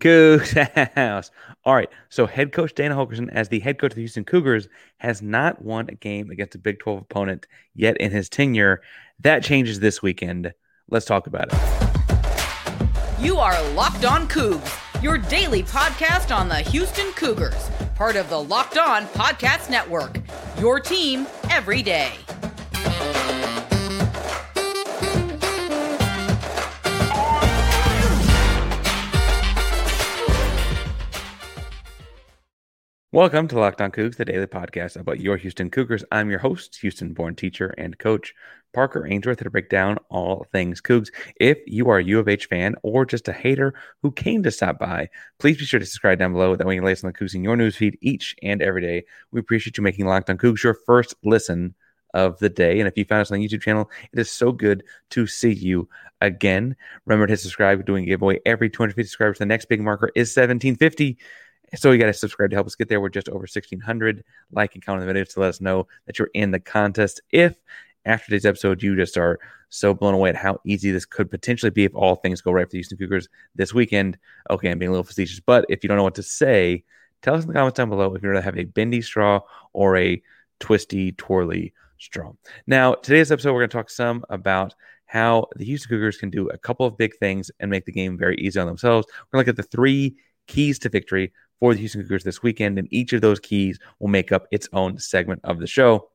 Coogs House. All right. So head coach Dana Holgorsen, as the head coach of the Houston Cougars, has not won a game against a Big 12 opponent yet in his tenure. That changes this weekend. Let's talk about it. You are Locked On Coogs, your daily podcast on the Houston Cougars, part of the Locked On Podcast Network. Your team every day. Welcome to Locked On Coogs, the daily podcast about your Houston Cougars. I'm your host, Houston-born teacher and coach Parker Ainsworth to break down all things Coogs. If you are a U of H fan or just a hater who came to stop by, please be sure to subscribe down below. That way you can listen to Coogs in your newsfeed each and every day. We appreciate you making Locked On Coogs your first listen of the day. And if you found us on the YouTube channel, it is so good to see you again. Remember to subscribe. Doing giveaway every 250 subscribers. The next big marker is 1750. So you got to subscribe to help us get there. We're just over 1,600. Like and comment on the videos to let us know that you're in the contest. If after today's episode you just are so blown away at how easy this could potentially be if all things go right for the Houston Cougars this weekend, okay, I'm being a little facetious. But if you don't know what to say, tell us in the comments down below if you'd rather have a bendy straw or a twisty, twirly straw. Now, today's episode, we're going to talk some about how the Houston Cougars can do a couple of big things and make the game very easy on themselves. We're going to look at the three keys to victory for the Houston Cougars this weekend, and each of those keys will make up its own segment of the show.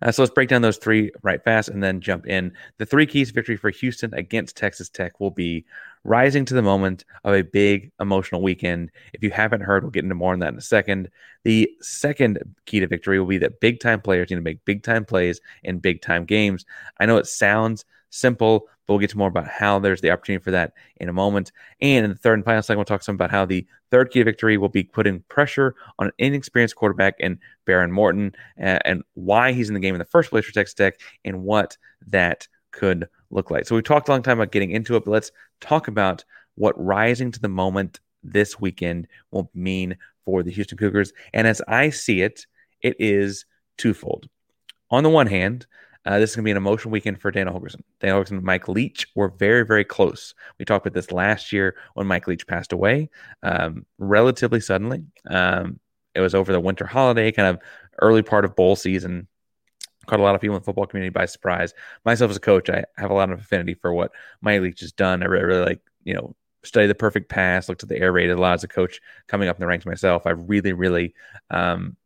Uh, so let's break down those three right fast and then jump in. The three keys to victory for Houston against Texas Tech will be rising to the moment of a big emotional weekend. If you haven't heard, we'll get into more on that in a second. The second key to victory will be that big time players need to make big time plays in big time games. I know it sounds simple, but we'll get to more about how there's the opportunity for that in a moment. And in the third and final segment, we'll talk some about how the third key to victory will be putting pressure on an inexperienced quarterback in Behren Morton and, and why he's in the game in the first place for Texas Tech and what that could look like. So we talked a long time about getting into it, but let's talk about what rising to the moment this weekend will mean for the Houston Cougars. And as I see it, it is twofold. On the one hand, uh, this is going to be an emotional weekend for Dana Holgorsen. Dana Holgorsen and Mike Leach were very, very close. We talked about this last year when Mike Leach passed away um, relatively suddenly. Um, it was over the winter holiday, kind of early part of bowl season. Caught a lot of people in the football community by surprise. Myself as a coach, I have a lot of affinity for what Mike Leach has done. I really, really like, you know, study the perfect pass, looked at the air raid a lot as a coach coming up in the ranks myself. I really, really um,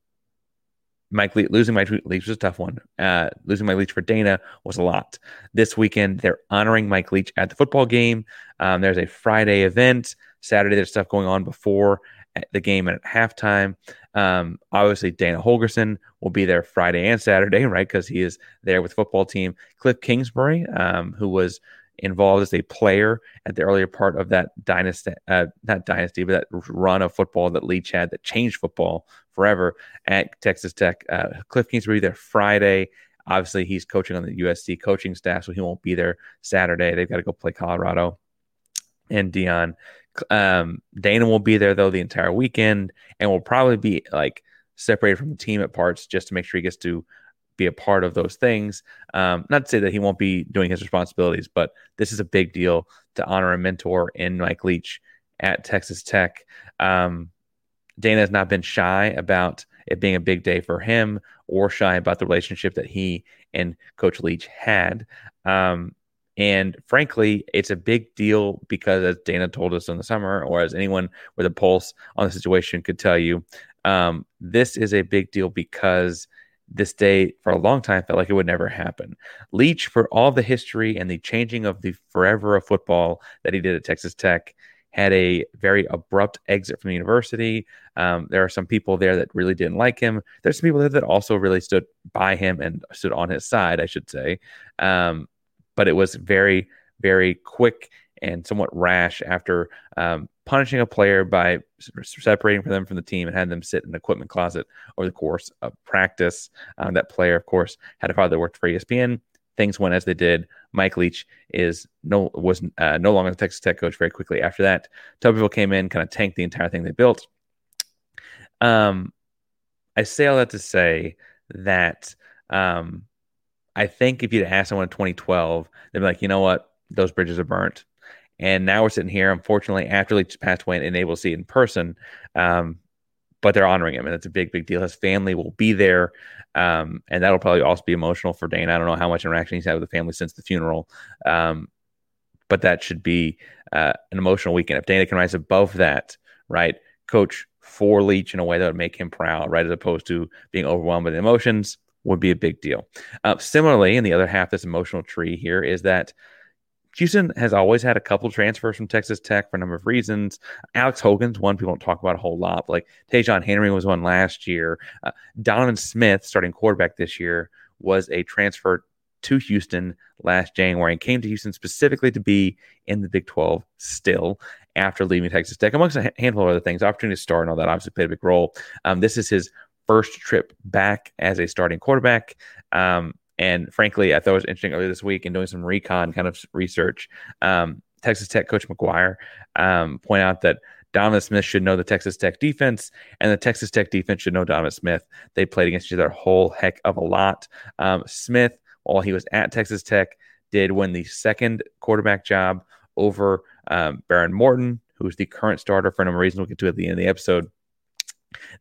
Mike Le- losing Mike Leach was a tough one. Uh, losing Mike Leach for Dana was a lot. This weekend, they're honoring Mike Leach at the football game. Um, there's a Friday event. Saturday, there's stuff going on before the game and at halftime. Um, obviously, Dana Holgorsen will be there Friday and Saturday, right? Because he is there with the football team. Cliff Kingsbury, um, who was involved as a player at the earlier part of that dynasty, uh, not dynasty, but that run of football that Leach had that changed football forever at Texas Tech. Uh, Cliff Kingsbury there Friday. Obviously, he's coaching on the USC coaching staff, so he won't be there Saturday. They've got to go play Colorado and Deion. Um, Dana will be there though the entire weekend, and will probably be like separated from the team at parts just to make sure he gets to be a part of those things. Um, not to say that he won't be doing his responsibilities, but this is a big deal to honor a mentor in Mike Leach at Texas Tech. Um, Dana has not been shy about it being a big day for him or shy about the relationship that he and Coach Leach had. Um, and frankly, it's a big deal because, as Dana told us in the summer, or as anyone with a pulse on the situation could tell you, um, this is a big deal because this day for a long time felt like it would never happen. Leach, for all the history and the changing of the forever of football that he did at Texas Tech, had a very abrupt exit from the university. Um, there are some people there that really didn't like him. There's some people there that also really stood by him and stood on his side, I should say. Um, but it was very, very quick and somewhat rash after um, punishing a player by separating for them from the team and had them sit in the equipment closet over the course of practice. Um, that player, of course, had a father that worked for ESPN. Things went as they did. Mike Leach is no was uh, no longer the Texas Tech coach. Very quickly after that, Tuberville came in, kind of tanked the entire thing they built. Um, I say all that to say that um, I think if you'd asked someone in 2012, they'd be like, you know what, those bridges are burnt And now we're sitting here, unfortunately, after Leach passed away and unable to see it in person. Um, but they're honoring him, and it's a big, big deal. His family will be there, um, and that'll probably also be emotional for Dana. I don't know how much interaction he's had with the family since the funeral, um, but that should be uh, an emotional weekend. If Dana can rise above that, right, coach for Leach in a way that would make him proud, right, as opposed to being overwhelmed with emotions, would be a big deal. Uh, similarly, in the other half, this emotional tree here is that Houston has always had a couple transfers from Texas Tech for a number of reasons. Alex Hogan's one people don't talk about a whole lot. Like Tajon Henry was one last year. Uh, Donovan Smith, starting quarterback this year, was a transfer to Houston last January and came to Houston specifically to be in the Big 12 still after leaving Texas Tech, amongst a handful of other things. Opportunity to start and all that obviously played a big role. Um, this is his first trip back as a starting quarterback. Um, and frankly, I thought it was interesting earlier this week in doing some recon kind of research. Um, Texas Tech coach McGuire um, point out that Donovan Smith should know the Texas Tech defense, and the Texas Tech defense should know Donovan Smith. They played against each other a whole heck of a lot. Um, Smith, while he was at Texas Tech, did win the second quarterback job over um, Behren Morton, who is the current starter for a number of reasons we'll get to at the end of the episode.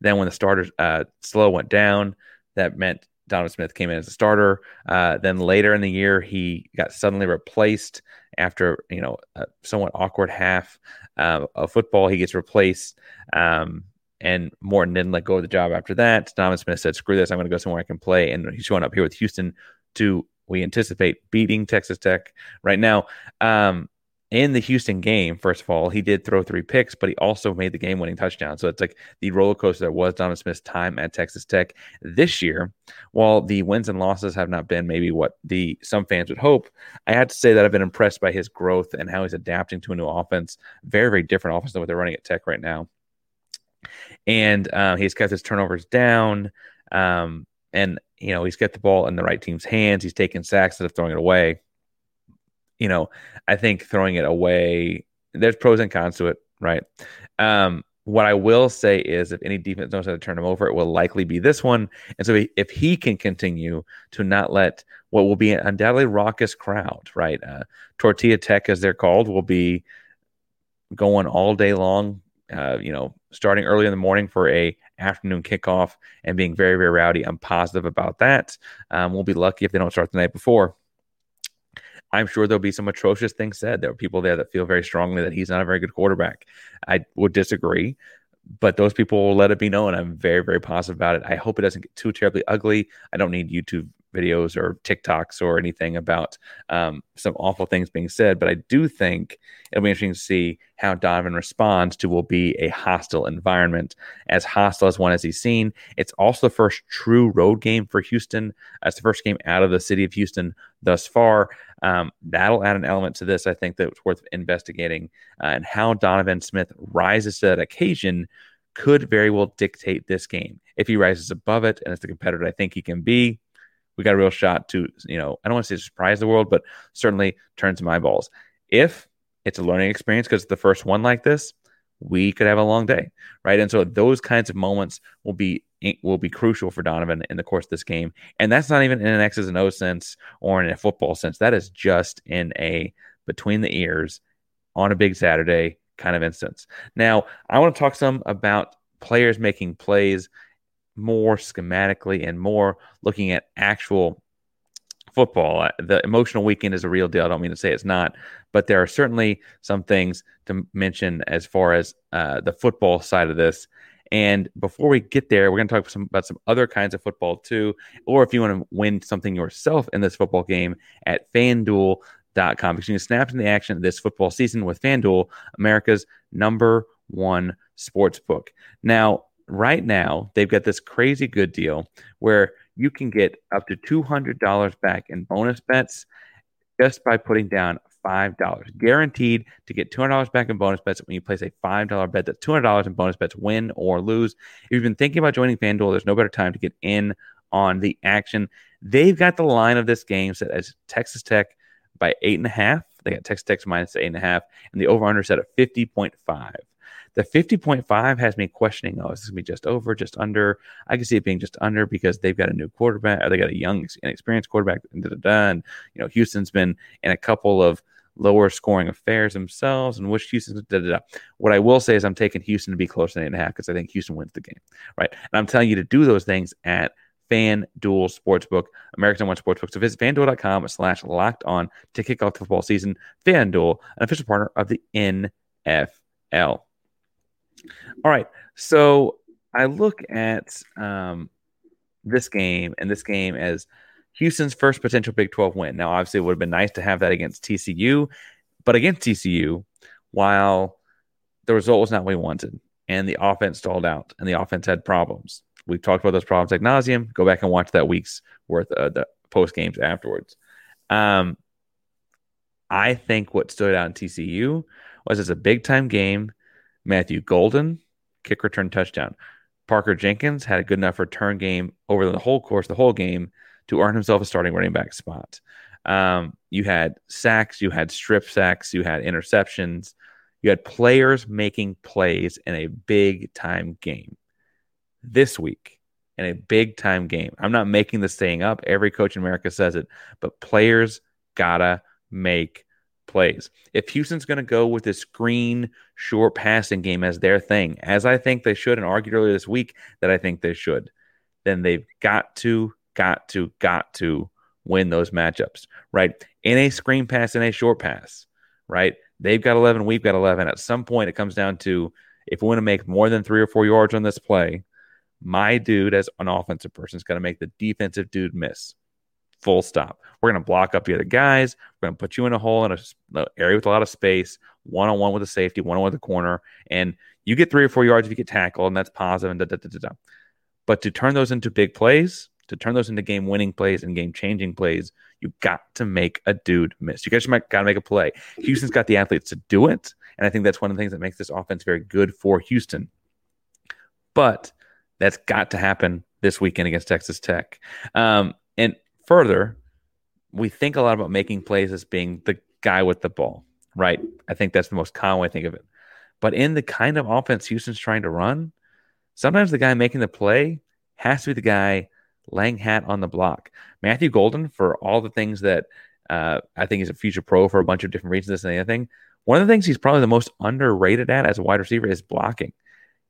Then when the starters uh, slow went down, that meant Donovan Smith came in as a starter. Uh, then later in the year, he got suddenly replaced after you know a somewhat awkward half uh, of football. He gets replaced, um, and Morton didn't let go of the job after that. Donovan Smith said, "Screw this! I'm going to go somewhere I can play." And he's showing up here with Houston to we anticipate beating Texas Tech right now. Um, in the Houston game, first of all, he did throw three picks, but he also made the game winning touchdown. So it's like the roller coaster that was Donovan Smith's time at Texas Tech this year. While the wins and losses have not been maybe what the some fans would hope, I have to say that I've been impressed by his growth and how he's adapting to a new offense. Very, very different offense than what they're running at Tech right now. And uh, he's kept his turnovers down. Um, and, you know, he's got the ball in the right team's hands. He's taking sacks instead of throwing it away you know, I think throwing it away, there's pros and cons to it, right? Um, what I will say is, if any defense knows how to turn him over, it will likely be this one. And so, if he can continue to not let what will be an undoubtedly raucous crowd, right? Uh, Tortilla Tech, as they're called, will be going all day long. Uh, you know, starting early in the morning for a afternoon kickoff and being very, very rowdy. I'm positive about that. Um, we'll be lucky if they don't start the night before. I'm sure there'll be some atrocious things said. There are people there that feel very strongly that he's not a very good quarterback. I would disagree, but those people will let it be known. I'm very, very positive about it. I hope it doesn't get too terribly ugly. I don't need YouTube videos or TikToks or anything about um, some awful things being said, but I do think it'll be interesting to see how Donovan responds to will be a hostile environment, as hostile as one as he's seen. It's also the first true road game for Houston. It's the first game out of the city of Houston thus far. Um, that'll add an element to this, I think, that's worth investigating. Uh, and how Donovan Smith rises to that occasion could very well dictate this game. If he rises above it and is the competitor I think he can be, we got a real shot to, you know, I don't want to say surprise the world, but certainly turn some eyeballs. If it's a learning experience because the first one like this, we could have a long day, right? And so those kinds of moments will be eh, will be crucial for Donovan in the course of this game. And that's not even in an X's and O sense or in a football sense. That is just in a between the ears on a big Saturday kind of instance. Now, I want to talk some about players making plays more schematically and more looking at actual football. The emotional weekend is a real deal. I don't mean to say it's not, but there are certainly some things to mention as far as uh, the football side of this. And before we get there, we're going to talk some, about some other kinds of football too. Or if you want to win something yourself in this football game at FanDuel.com, because you can snap in the action this football season with FanDuel, America's number one sports book. Now, right now, they've got this crazy good deal where you can get up to $200 back in bonus bets just by putting down $5. Guaranteed to get $200 back in bonus bets when you place a $5 bet. That's $200 in bonus bets, win or lose. If you've been thinking about joining FanDuel, there's no better time to get in on the action. They've got the line of this game set as Texas Tech by eight and a half. They got Texas Tech minus eight and a half, and the over under set at 50.5. The 50.5 has me questioning, oh, is this going to be just over, just under? I can see it being just under because they've got a new quarterback, or they got a young, inexperienced quarterback, and, and you know, Houston's been in a couple of lower scoring affairs themselves and which Houston. Da, da, da. What I will say is I'm taking Houston to be closer than eight and a half because I think Houston wins the game, right? And I'm telling you to do those things at FanDuel Sportsbook, American One Sportsbook. So visit fanduel.com slash locked on to kick off the football season. FanDuel, an official partner of the NFL. All right. So I look at um, this game and this game as Houston's first potential Big 12 win. Now, obviously, it would have been nice to have that against TCU, but against TCU, while the result was not what we wanted and the offense stalled out and the offense had problems, We've talked about those problems like nauseum. Go back and watch that week's worth of the post games afterwards. Um, I think what stood out in TCU was it's a big time game. Matthew Golden, kick return touchdown. Parker Jenkins had a good enough return game over the whole course, the whole game, to earn himself a starting running back spot. Um, you had sacks, you had strip sacks, you had interceptions, you had players making plays in a big time game this week in a big time game. I'm not making this thing up. Every coach in America says it, but players gotta make plays. If Houston's going to go with this screen short passing game as their thing, as I think they should, and argued earlier this week that I think they should, then they've got to, got to, got to win those matchups, right? In a screen pass, in a short pass, right? They've got 11, we've got 11. At some point, it comes down to if we want to make more than three or four yards on this play, my dude as an offensive person is going to make the defensive dude miss. Full stop. We're going to block up the other guys. We're going to put you in a hole in an area with a lot of space, one on one with a safety, one on one with a corner, and you get three or four yards if you get tackled, and that's positive. And da, da, da, da, da. But to turn those into big plays, to turn those into game winning plays and game changing plays, you got to make a dude miss. You guys got to make a play. Houston's got the athletes to do it. And I think that's one of the things that makes this offense very good for Houston. But that's got to happen this weekend against Texas Tech. Um, and further, we think a lot about making plays as being the guy with the ball, right? I think that's the most common way to think of it. But in the kind of offense Houston's trying to run, sometimes the guy making the play has to be the guy laying hat on the block. Matthew Golden, for all the things that uh, I think he's a future pro for a bunch of different reasons, this and the other thing, one of the things he's probably the most underrated at as a wide receiver is blocking.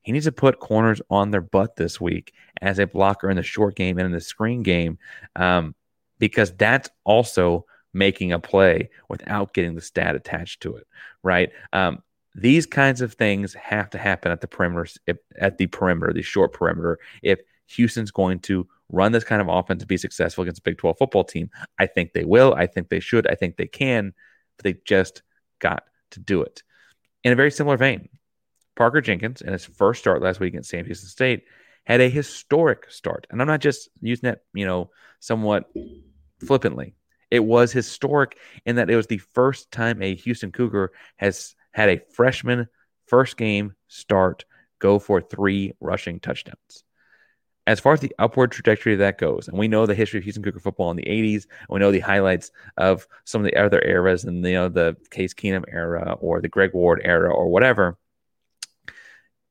He needs to put corners on their butt this week as a blocker in the short game and in the screen game um, because that's also making a play without getting the stat attached to it, right? Um, these kinds of things have to happen at the perimeter, if, at the perimeter, the short perimeter. If Houston's going to run this kind of offense to be successful against a Big 12 football team, I think they will. I think they should. I think they can, but they just got to do it. In a very similar vein, Parker Jenkins, in his first start last week against Sam Houston State, had a historic start. And I'm not just using that, you know, somewhat flippantly. It was historic in that it was the first time a Houston Cougar has had a freshman first game start go for three rushing touchdowns. As far as the upward trajectory of that goes, and we know the history of Houston Cougar football in the 80s, and we know the highlights of some of the other eras and you know the Case Keenum era or the Greg Ward era or whatever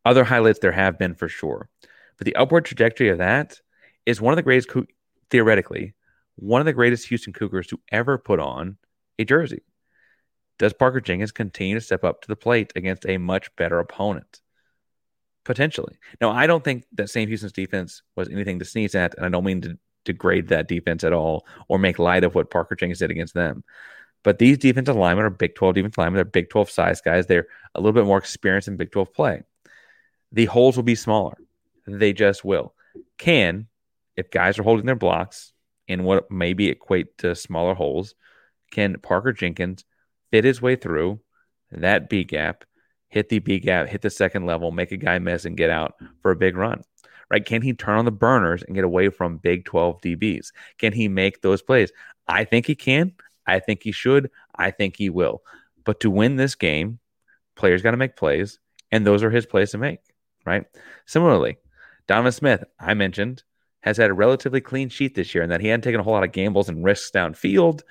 other highlights there have been for sure. But the upward trajectory of that is one of the greatest, theoretically, one of the greatest Houston Cougars to ever put on a jersey. Does Parker Jenkins continue to step up to the plate against a much better opponent? Potentially. Now, I don't think that Sam Houston's defense was anything to sneeze at, and I don't mean to degrade that defense at all or make light of what Parker Jenkins did against them. But these defensive linemen are Big 12 defensive linemen. They're Big 12 size guys. They're a little bit more experienced in Big 12 play the holes will be smaller. They just will. Can, if guys are holding their blocks in what maybe equate to smaller holes, can Parker Jenkins fit his way through that B gap, hit the B gap, hit the second level, make a guy miss, and get out for a big run? Right? Can he turn on the burners and get away from Big 12 DBs? Can he make those plays? I think he can. I think he should. I think he will. But to win this game, players got to make plays, and those are his plays to make right? Similarly, Donovan Smith, I mentioned, has had a relatively clean sheet this year and that he hadn't taken a whole lot of gambles and risks downfield.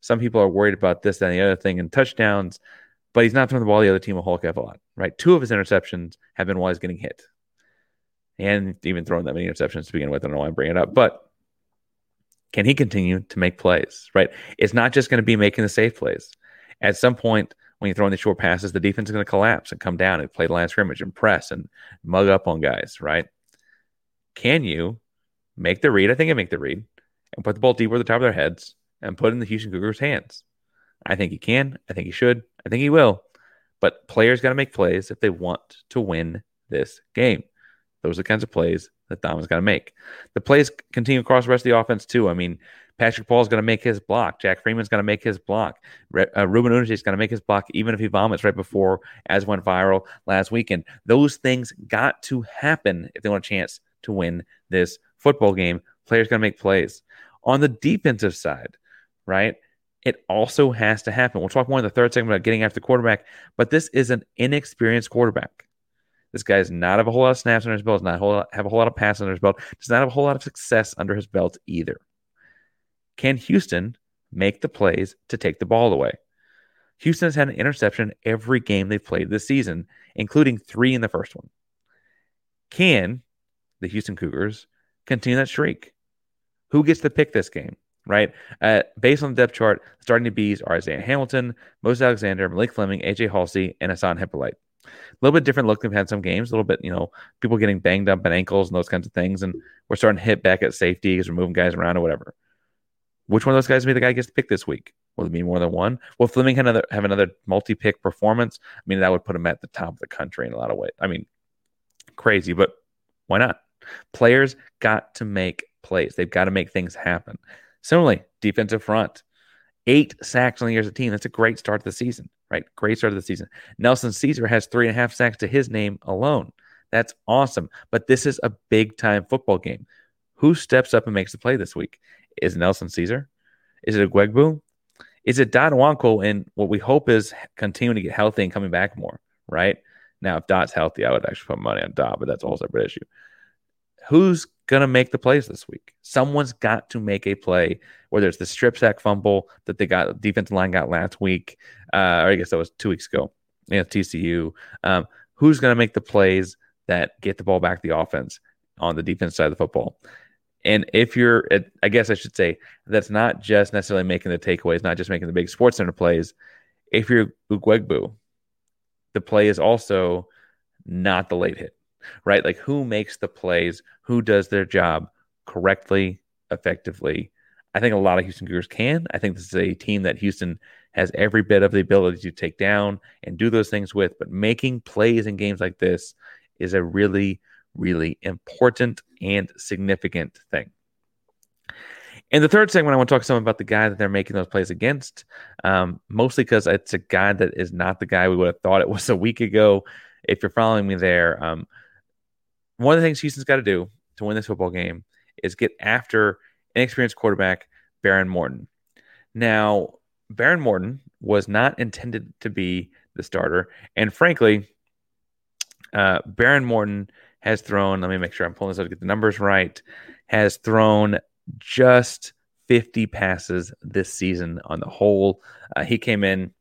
Some people are worried about this, and the other thing, in touchdowns, but he's not throwing the ball the other team a whole heck of a lot, right? Two of his interceptions have been while he's getting hit. And even throwing that many interceptions to begin with. I don't know why I'm bringing it up, but can he continue to make plays, right? It's not just going to be making the safe plays. At some point, when you're throwing the short passes, the defense is going to collapse and come down and play the line scrimmage and press and mug up on guys, right? Can you make the read? I think I make the read and put the ball deep over the top of their heads and put it in the Houston Cougars' hands. I think he can. I think he should. I think he will. But players got to make plays if they want to win this game. Those are the kinds of plays that Dom's got to make. The plays continue across the rest of the offense too. I mean, Patrick Paul's going to make his block. Jack Freeman's going to make his block. Uh, Ruben Unich is going to make his block, even if he vomits right before, as went viral last weekend. Those things got to happen if they want a chance to win this football game. Players going to make plays. On the defensive side, right? It also has to happen. We'll talk more in the third segment about getting after the quarterback, but this is an inexperienced quarterback. This guy does not have a whole lot of snaps under his belt, does not have a whole lot of passes under his belt, does not have a whole lot of success under his belt either. Can Houston make the plays to take the ball away? Houston has had an interception every game they've played this season, including three in the first one. Can the Houston Cougars continue that streak? Who gets to pick this game? Right? Uh, based on the depth chart, starting to bees are Isaiah Hamilton, Moses Alexander, Malik Fleming, AJ Haulcy, and Hasaan Hypolite. A little bit different look. They've had some games, a little bit, you know, people getting banged up at ankles and those kinds of things. And we're starting to hit back at safety because we're moving guys around or whatever. Which one of those guys will be the guy gets to pick this week? Will it be more than one? Will Fleming have another, have another multi-pick performance? I mean, that would put him at the top of the country in a lot of ways. I mean, crazy, but why not? Players got to make plays. They've got to make things happen. Similarly, defensive front, eight sacks on the year as a team. That's a great start to the season, right? Great start to the season. Nelson Ceaser has three and a half sacks to his name alone. That's awesome. But this is a big time football game. Who steps up and makes the play this week? Is Nelson Ceaser? Is it Ugwoegbu? Is it Dot Nwankwo? And what we hope is continuing to get healthy and coming back more, right? Now, if Dot's healthy, I would actually put money on Dot, but that's also a separate issue. Who's going to make the plays this week? Someone's got to make a play, whether it's the strip sack fumble that they got, defensive line got last week, uh, or I guess that was two weeks ago, yeah, TCU. Um, who's going to make the plays that get the ball back to the offense on the defense side of the football? And if you're, I guess I should say, that's not just necessarily making the takeaways, not just making the big sports center plays. If you're Ugwoegbu, the play is also not the late hit, right? Like who makes the plays, who does their job correctly, effectively. I think a lot of Houston Cougars can. I think this is a team that Houston has every bit of the ability to take down and do those things with. But making plays in games like this is a really, really important and significant thing. And the third segment, I want to talk some about the guy that they're making those plays against, um, mostly because it's a guy that is not the guy we would have thought it was a week ago. If you're following me there, um, one of the things Houston's got to do to win this football game is get after inexperienced quarterback Behren Morton. Now, Behren Morton was not intended to be the starter, and frankly, uh, Behren Morton has thrown, let me make sure I'm pulling this out to get the numbers right, has thrown just 50 passes this season on the whole. Uh, he came in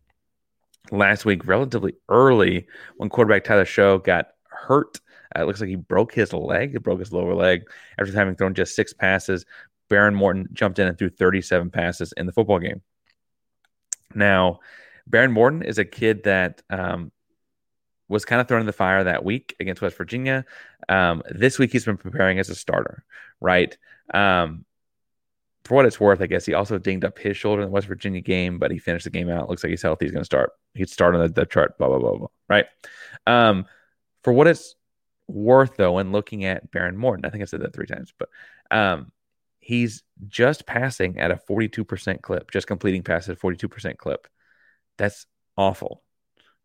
last week relatively early when quarterback Tyler Shough got hurt. Uh, it looks like he broke his leg, he broke his lower leg after having thrown just six passes. Behren Morton jumped in and threw 37 passes in the football game. Now, Behren Morton is a kid that um, was kind of thrown in the fire that week against West Virginia. Um, this week he's been preparing as a starter, right? Um, for what it's worth, I guess he also dinged up his shoulder in the West Virginia game, but he finished the game out. Looks like he's healthy. He's going to start. He'd start on the depth chart. Blah blah blah blah. Right. Um, for what it's worth, though, when looking at Behren Morton, I think I said that three times, but um, he's just passing at a 42% clip, just completing passes at 42% clip. That's awful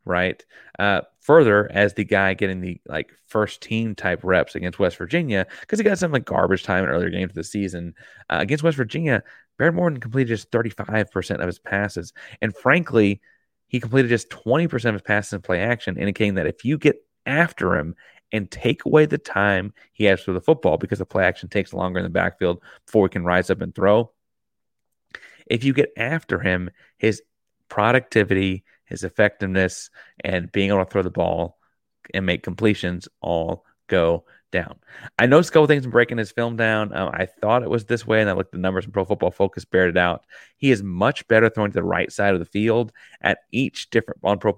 right? Uh, further, as the guy getting the like first team type reps against West Virginia, because he got some like garbage time in earlier games of the season uh, against West Virginia, Behren Morton completed just 35% of his passes. And frankly, he completed just 20% of his passes in play action, indicating that if you get after him and take away the time he has for the football, because the play action takes longer in the backfield before he can rise up and throw. If you get after him, his productivity, his effectiveness, and being able to throw the ball and make completions all go down. I know couple things breaking his film down. Um, I thought it was this way, and I looked the numbers from Pro Football Focus, bared it out. He is much better throwing to the right side of the field at each different on Pro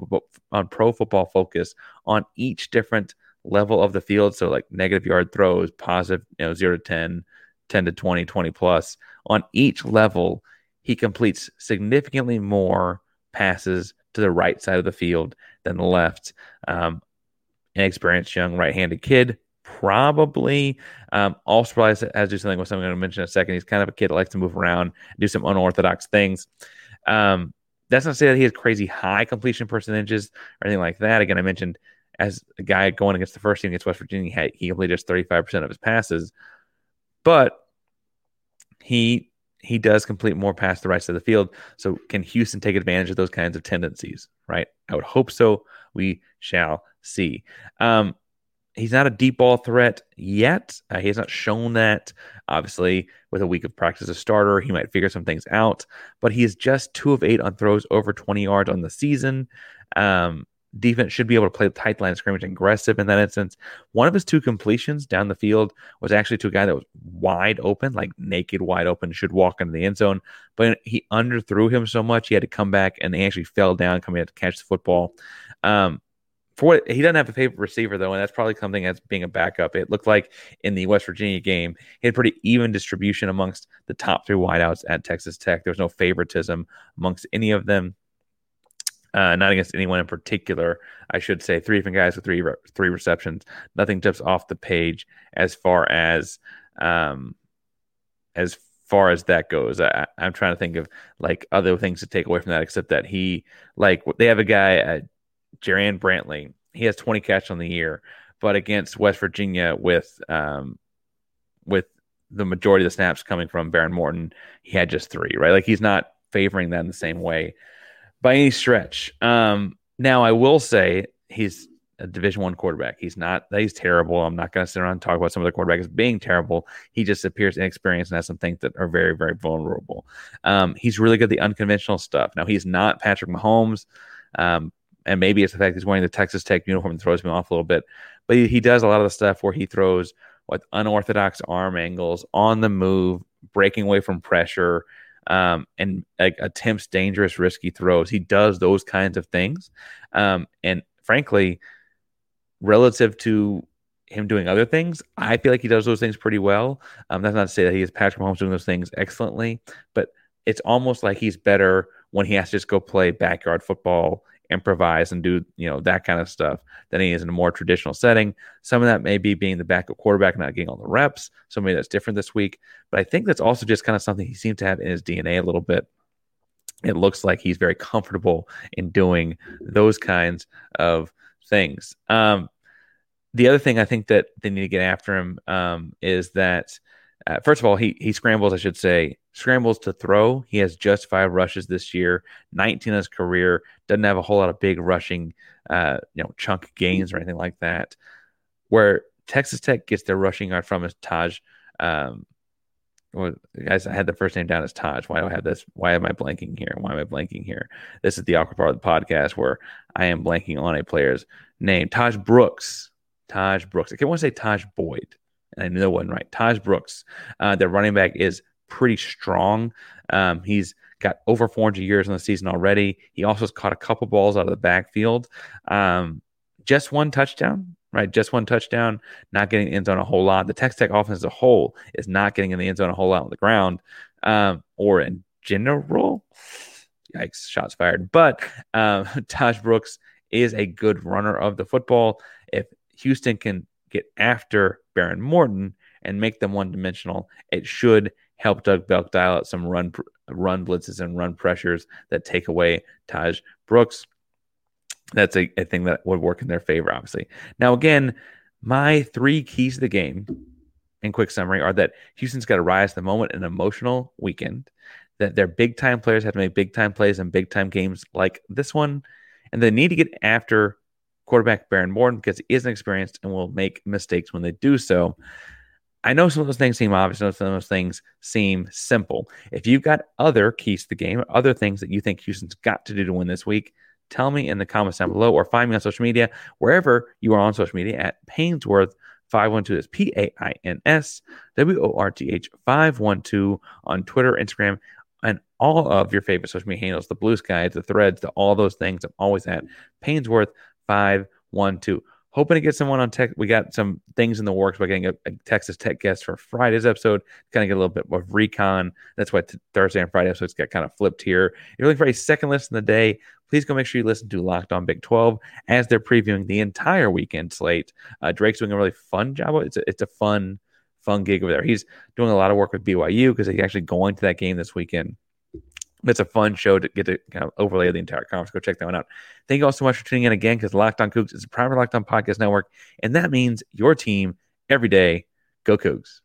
on Pro Football Focus on each different level of the field. So like negative yard throws, positive, you know, zero to 10, 10 to 20, 20 plus. On each level, he completes significantly more passes to the right side of the field than the left. Um, inexperienced young right-handed kid, probably. Um, also probably has, to do something with something I'm going to mention in a second. He's kind of a kid that likes to move around, do some unorthodox things. Um, that's not to say that he has crazy high completion percentages or anything like that. Again, I mentioned as a guy going against the first team against West Virginia, he, had, he completed just 35% of his passes, but he he does complete more past the side of the field. So can Houston take advantage of those kinds of tendencies? Right? I would hope so. We shall see. Um, he's not a deep ball threat yet. Uh, he has not shown that. Obviously, with a week of practice as a starter, he might figure some things out. But he is just two of eight on throws over 20 yards on the season. Um, defense should be able to play the tight line scrimmage aggressive in that instance. One of his two completions down the field was actually to a guy that was wide open, like naked wide open, should walk into the end zone. But he underthrew him so much he had to come back and he actually fell down coming out to catch the football. Um, for what he doesn't have a favorite receiver though, and that's probably something as being a backup. It looked like in the West Virginia game, he had pretty even distribution amongst the top three wideouts at Texas Tech. There was no favoritism amongst any of them uh, not against anyone in particular. I should say three different guys with three re- three receptions. Nothing jumps off the page as far as um, as far as that goes. I, am trying to think of like other things to take away from that, except that he like they have a guy, uh, Jerand Bradley. He has 20 catches on the year, but against West Virginia with um, with the majority of the snaps coming from Behren Morton, he had just three. Right, like he's not favoring that in the same way by any stretch. Um, now I will say he's a Division One quarterback. He's not he's terrible. I'm not going to sit around and talk about some of the quarterbacks being terrible. He just appears inexperienced and has some things that are very, very vulnerable. Um, he's really good at the unconventional stuff. Now he's not Patrick Mahomes, um, and maybe it's the fact he's wearing the Texas Tech uniform throws me off a little bit. But he, he does a lot of the stuff where he throws with unorthodox arm angles on the move, breaking away from pressure um, and like, attempts dangerous, risky throws. He does those kinds of things. Um, and frankly, relative to him doing other things, I feel like he does those things pretty well. Um, that's not to say that he is Patrick Mahomes doing those things excellently, but it's almost like he's better when he has to just go play backyard football improvise and do you know that kind of stuff than he is in a more traditional setting. Some of that may be being the backup quarterback, not getting all the reps. Somebody that's different this week, but I think that's also just kind of something he seems to have in his DNA a little bit. It looks like he's very comfortable in doing those kinds of things. Um, the other thing I think that they need to get after him um, is that uh, first of all, he he scrambles, I should say, scrambles to throw. He has just five rushes this year, 19 in his career. Doesn't have a whole lot of big rushing, uh, you know, chunk gains or anything like that. Where Texas Tech gets their rushing yard from is Taj. Um, well, guys, I had the first name down as Taj. Why do I have this? Why am I blanking here? Why am I blanking here? This is the awkward part of the podcast where I am blanking on a player's name. Tahj Brooks. Tahj Brooks. I can't want to say Tajh Boyd and I knew right. Tahj Brooks, uh, their running back, is pretty strong. Um, he's got over 400 years in the season already. He also has caught a couple balls out of the backfield. Um, just one touchdown, right? Just one touchdown, not getting in the end zone a whole lot. The Texas Tech offense as a whole is not getting in the end zone a whole lot on the ground um, or in general. Yikes, shots fired. But um, Tahj Brooks is a good runner of the football. If Houston can get after Behren Morton and make them one dimensional, it should help Doug Belk dial out some run run blitzes and run pressures that take away Tahj Brooks. That's a, a thing that would work in their favor, obviously. Now, again, my three keys to the game, in quick summary, are that Houston's got to rise to the moment an emotional weekend, that their big time players have to make big time plays in big time games like this one, and they need to get after quarterback Behren Morton because he isn't experienced and will make mistakes when they do so. I know some of those things seem obvious, some of those things seem simple. If you've got other keys to the game, other things that you think Houston's got to do to win this week, tell me in the comments down below or find me on social media, wherever you are on social media at Painsworth 512 is P A I N S W O R T H 512 on Twitter, Instagram, and all of your favorite social media handles the blue skies, the threads, the all those things. I'm always at Painsworth 512 hoping to get someone on tech. We got some things in the works by getting a, a Texas Tech guest for Friday's episode. Kind of get a little bit of recon. That's why t- Thursday and Friday episodes got kind of flipped here. If you're looking for a second listen the day, please go make sure you listen to Locked On Big 12 as they're previewing the entire weekend slate. Uh, Drake's doing a really fun job. It's a, it's a fun, fun gig over there. He's doing a lot of work with BYU because he's actually going to that game this weekend it's a fun show to get to kind of overlay the entire conference. Go check that one out. Thank you all so much for tuning in again because Locked On Coogs is a private Locked On Podcast Network, and that means your team every day. Go Coogs.